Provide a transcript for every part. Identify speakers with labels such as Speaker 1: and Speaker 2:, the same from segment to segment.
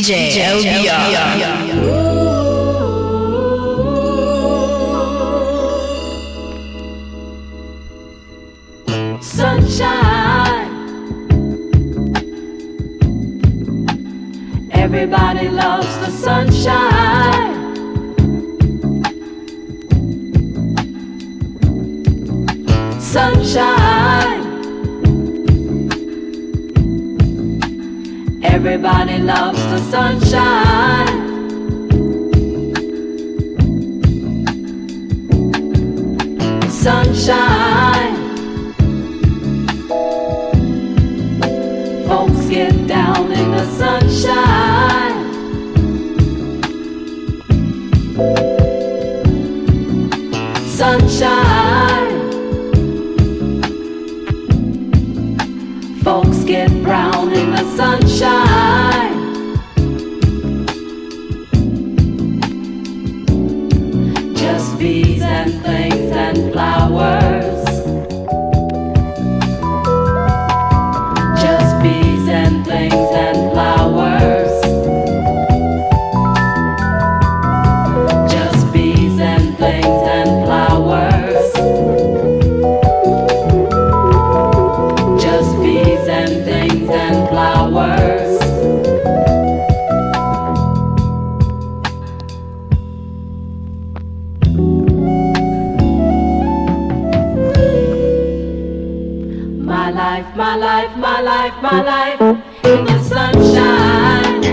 Speaker 1: DJ, DJ
Speaker 2: sunshine. Everybody loves the sunshine. Sunshine. Everybody loves the sunshine. Sunshine. Folks get down in the sunshine. Sunshine. Folks get brown in the sunshine shine. life, my life in the sunshine.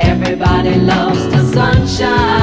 Speaker 2: Everybody loves the sunshine.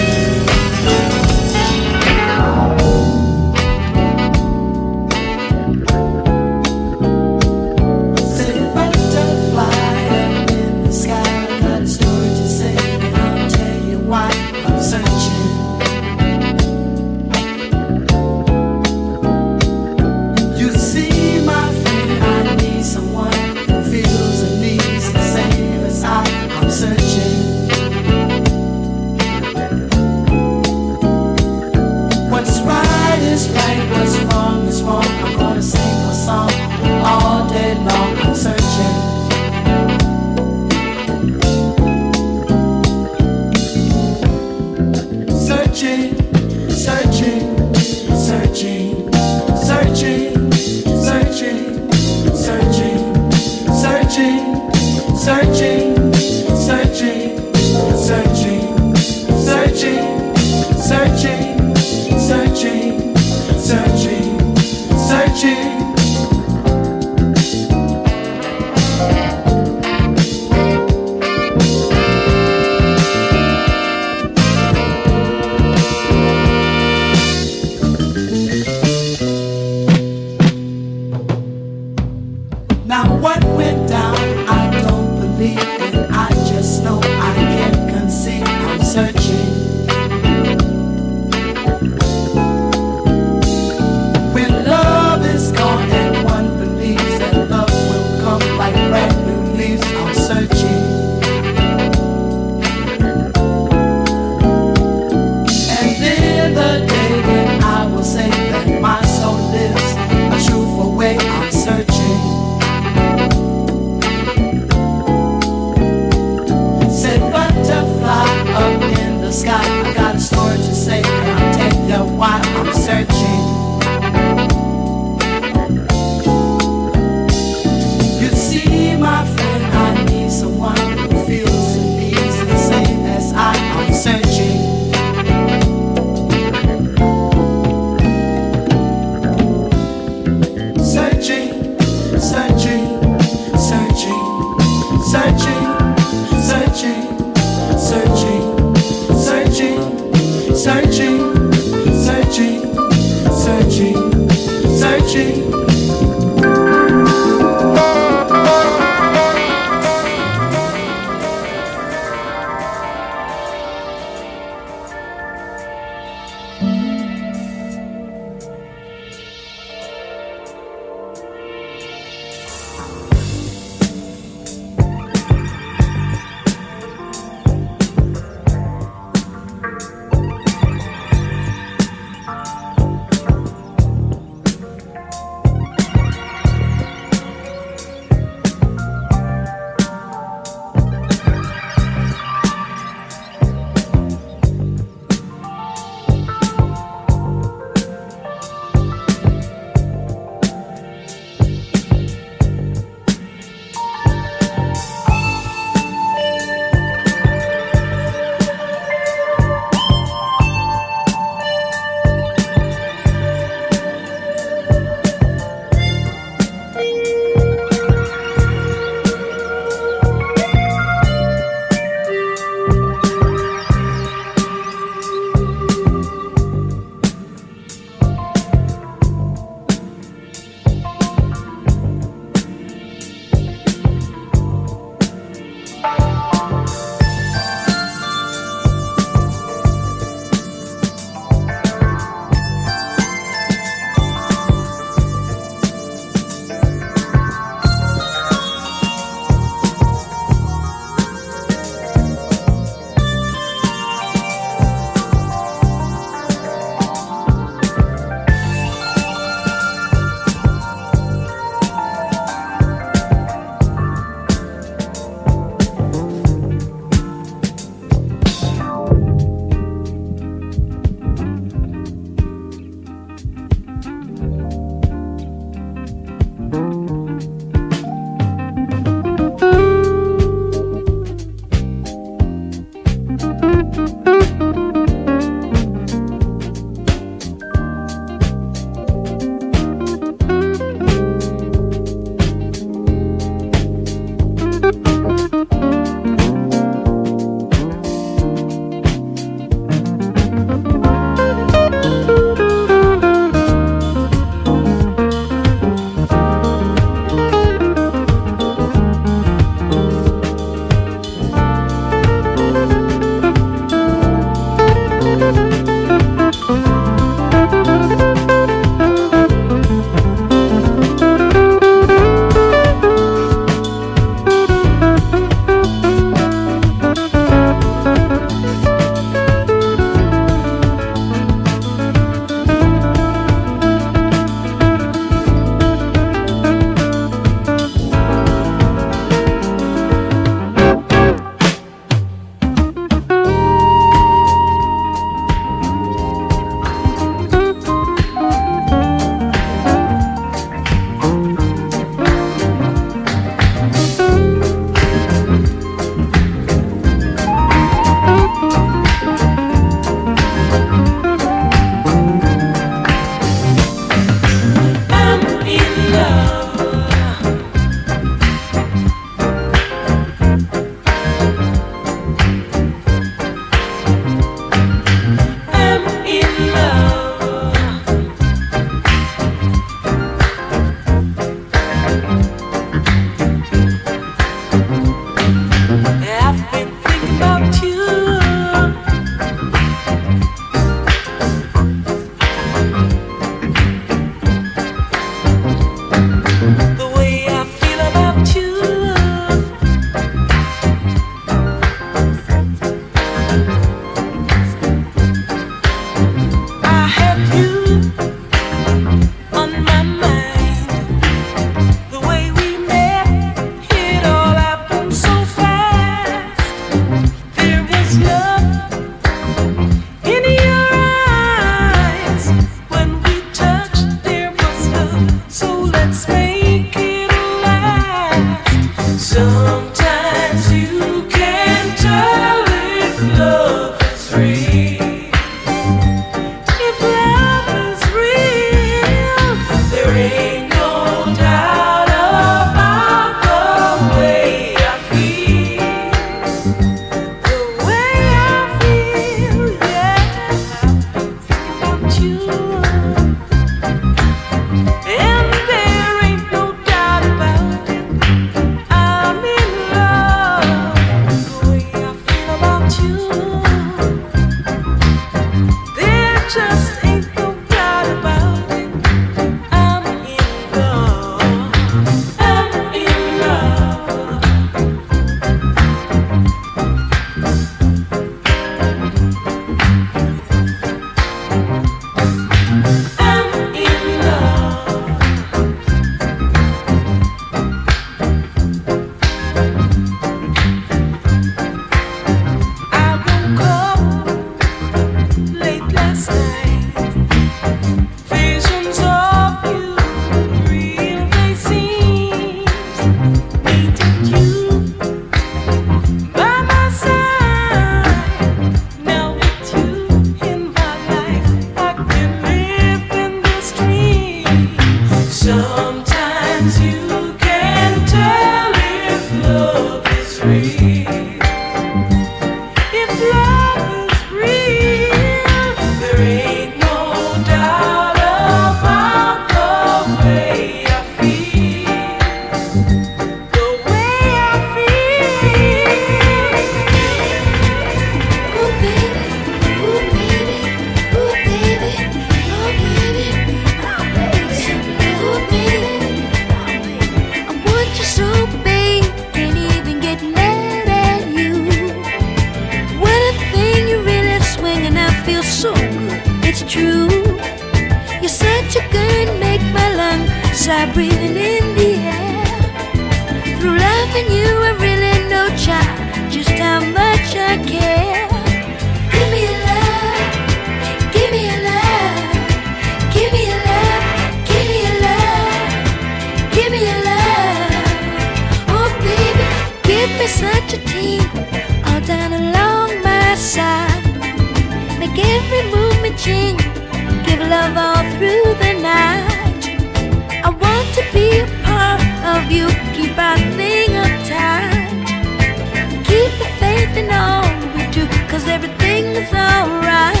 Speaker 3: Alright.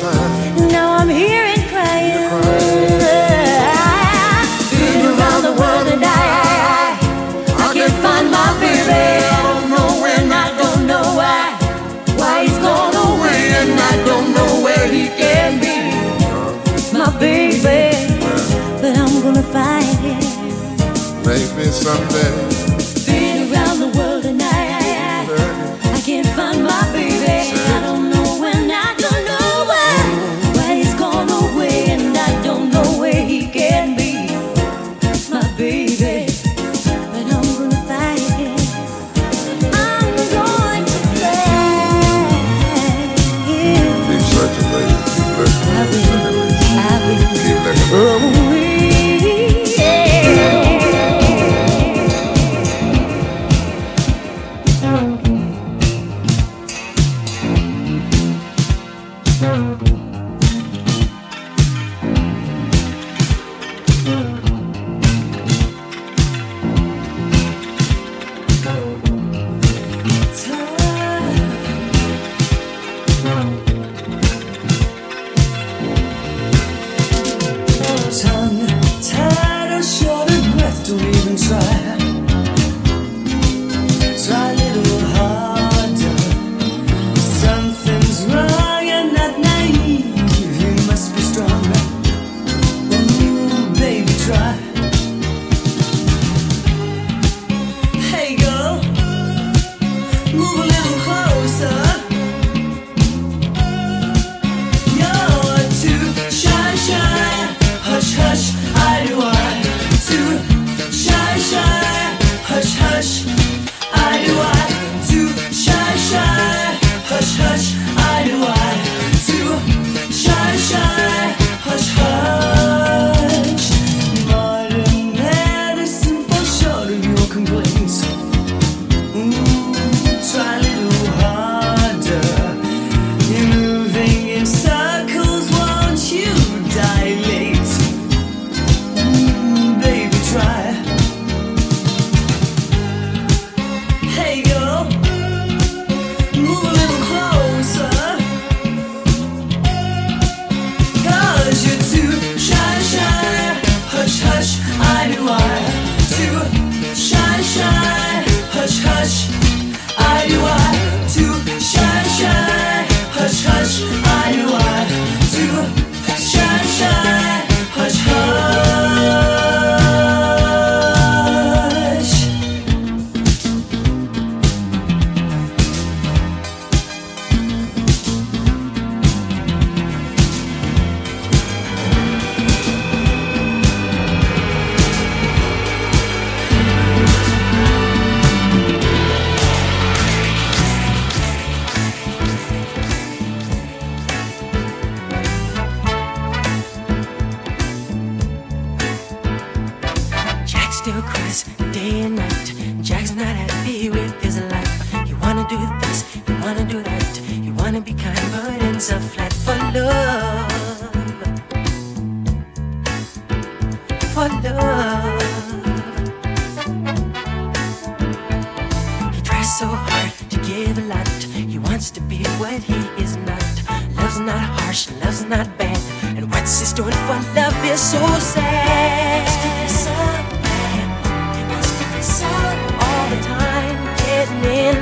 Speaker 3: time. Now I'm here and crying. I've Been around the world and I, I, I, I can't find my baby. I
Speaker 4: don't know
Speaker 5: when,
Speaker 4: I don't
Speaker 5: know why. Why
Speaker 4: he's gone away and
Speaker 5: I
Speaker 4: don't know where he can be. My baby,
Speaker 5: but
Speaker 3: I'm
Speaker 6: gonna find him. Maybe someday. What's this doing for love is so sad. All the time getting in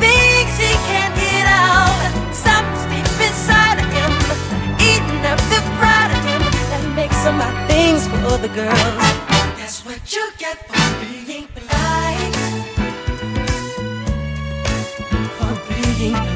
Speaker 6: things he can't get out. Something deep inside of him, eating up the pride that makes him things for other girls. That's what you get for being blind. For being.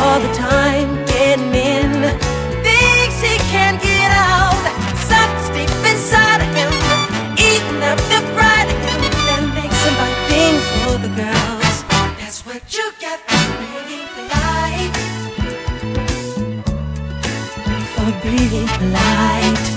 Speaker 3: all
Speaker 7: the
Speaker 3: time, getting in. Thinks he can't get out. Something's deep inside of
Speaker 6: him eating up the pride that makes somebody things for the
Speaker 8: girls. That's what you get for being polite. For
Speaker 9: being polite.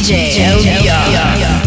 Speaker 9: DJ.